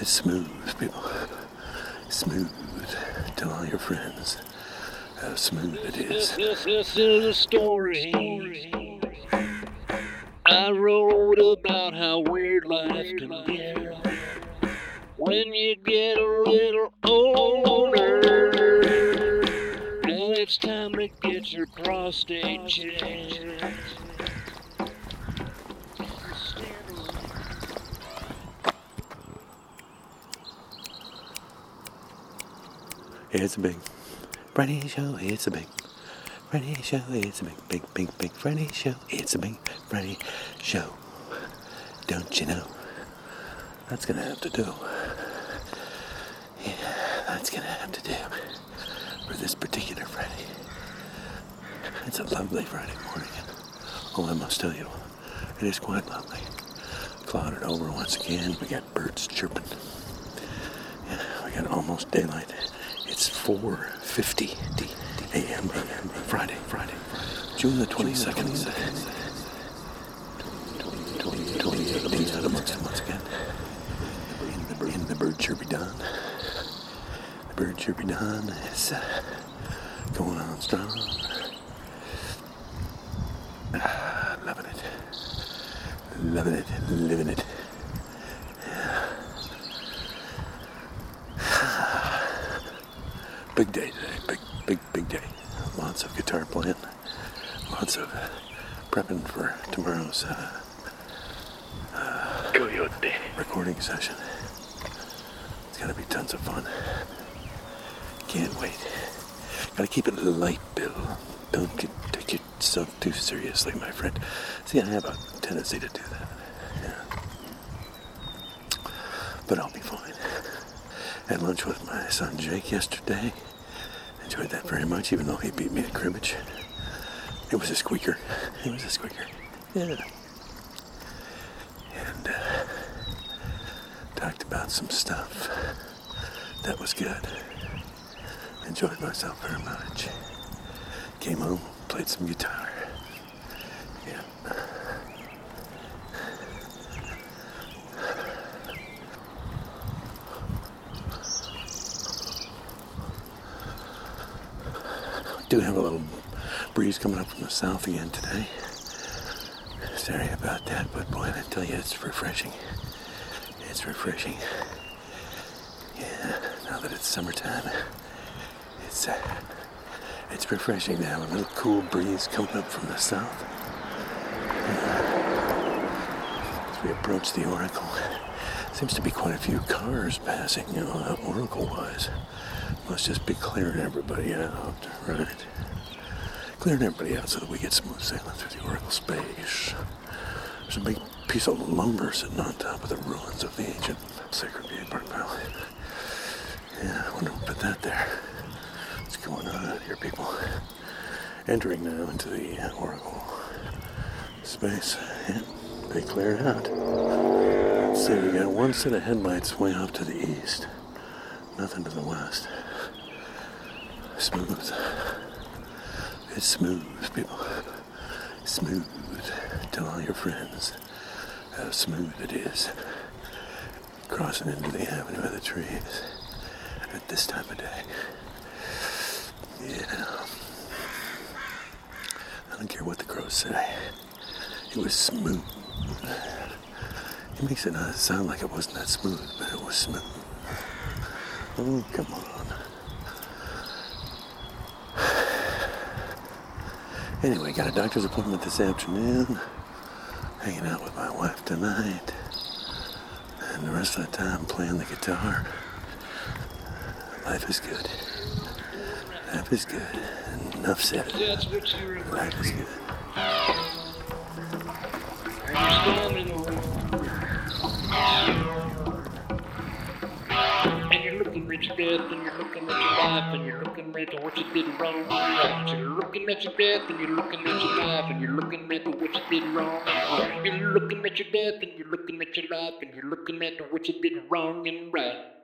It's smooth, people. Smooth. Tell all your friends how smooth it is. This, this is a story. I wrote about how weird life can be when you get a little older. Now it's time to get your prostate checked. It's a big Friday show. It's a big Friday show. It's a big, big, big, big Friday show. It's a big Friday show. Don't you know? That's gonna have to do. Yeah, that's gonna have to do for this particular Friday. It's a lovely Friday morning. Oh, I must tell you, it is quite lovely. Clouded over once again. We got birds chirping. Yeah, we got almost daylight. It's 4:50 a.m. Friday, Friday, June the 22nd. 2018 once again. In the, in the bird chirpy dawn. The bird chirpy dawn is uh, going on strong. Ah, loving it. Loving it, living it. Big day today. Big, big, big day. Lots of guitar playing. Lots of prepping for tomorrow's uh, Coyote. recording session. It's gonna be tons of fun. Can't wait. Gotta keep it light, Bill. Don't get, take yourself too seriously, my friend. See, I have a tendency to do that. Yeah. But I'll be fine. Had lunch with my son Jake yesterday. Enjoyed that very much, even though he beat me at cribbage. It was a squeaker. It was a squeaker. Yeah. And uh, talked about some stuff. That was good. Enjoyed myself very much. Came home, played some guitar. Yeah. Do have a little breeze coming up from the south again today. Sorry about that, but boy, I tell you, it's refreshing. It's refreshing. Yeah, now that it's summertime, it's uh, it's refreshing to have a little cool breeze coming up from the south. As we approach the Oracle, seems to be quite a few cars passing, you know, uh, Oracle-wise. Must just be clearing everybody out, right? Clearing everybody out so that we get smooth sailing through the Oracle space. There's a big piece of lumber sitting on top of the ruins of the ancient Sacred View Park Valley. Yeah, I wonder who put that there. What's going on out here, people? Entering now into the Oracle space. Yeah, they cleared out. See, we got one set of headlights way off to the east. Nothing to the west. Smooth. It's smooth, people. Smooth. Tell all your friends how smooth it is. Crossing into the avenue of the trees at this time of day. Yeah. I don't care what the crows say. It was smooth. It makes it not sound like it wasn't that smooth, but it was smooth. Oh, come on. Anyway, got a doctor's appointment this afternoon. Hanging out with my wife tonight. And the rest of the time playing the guitar. Life is good. Life is good. Enough said. That's what you were Life is good. Death, and you're looking at your life, and you're looking at what you did wrong right. You're looking at your death, and you're looking at your life, and you're looking at what you did wrong and. You're looking at your death, and you're looking at your life, and you're looking at what you did wrong and right.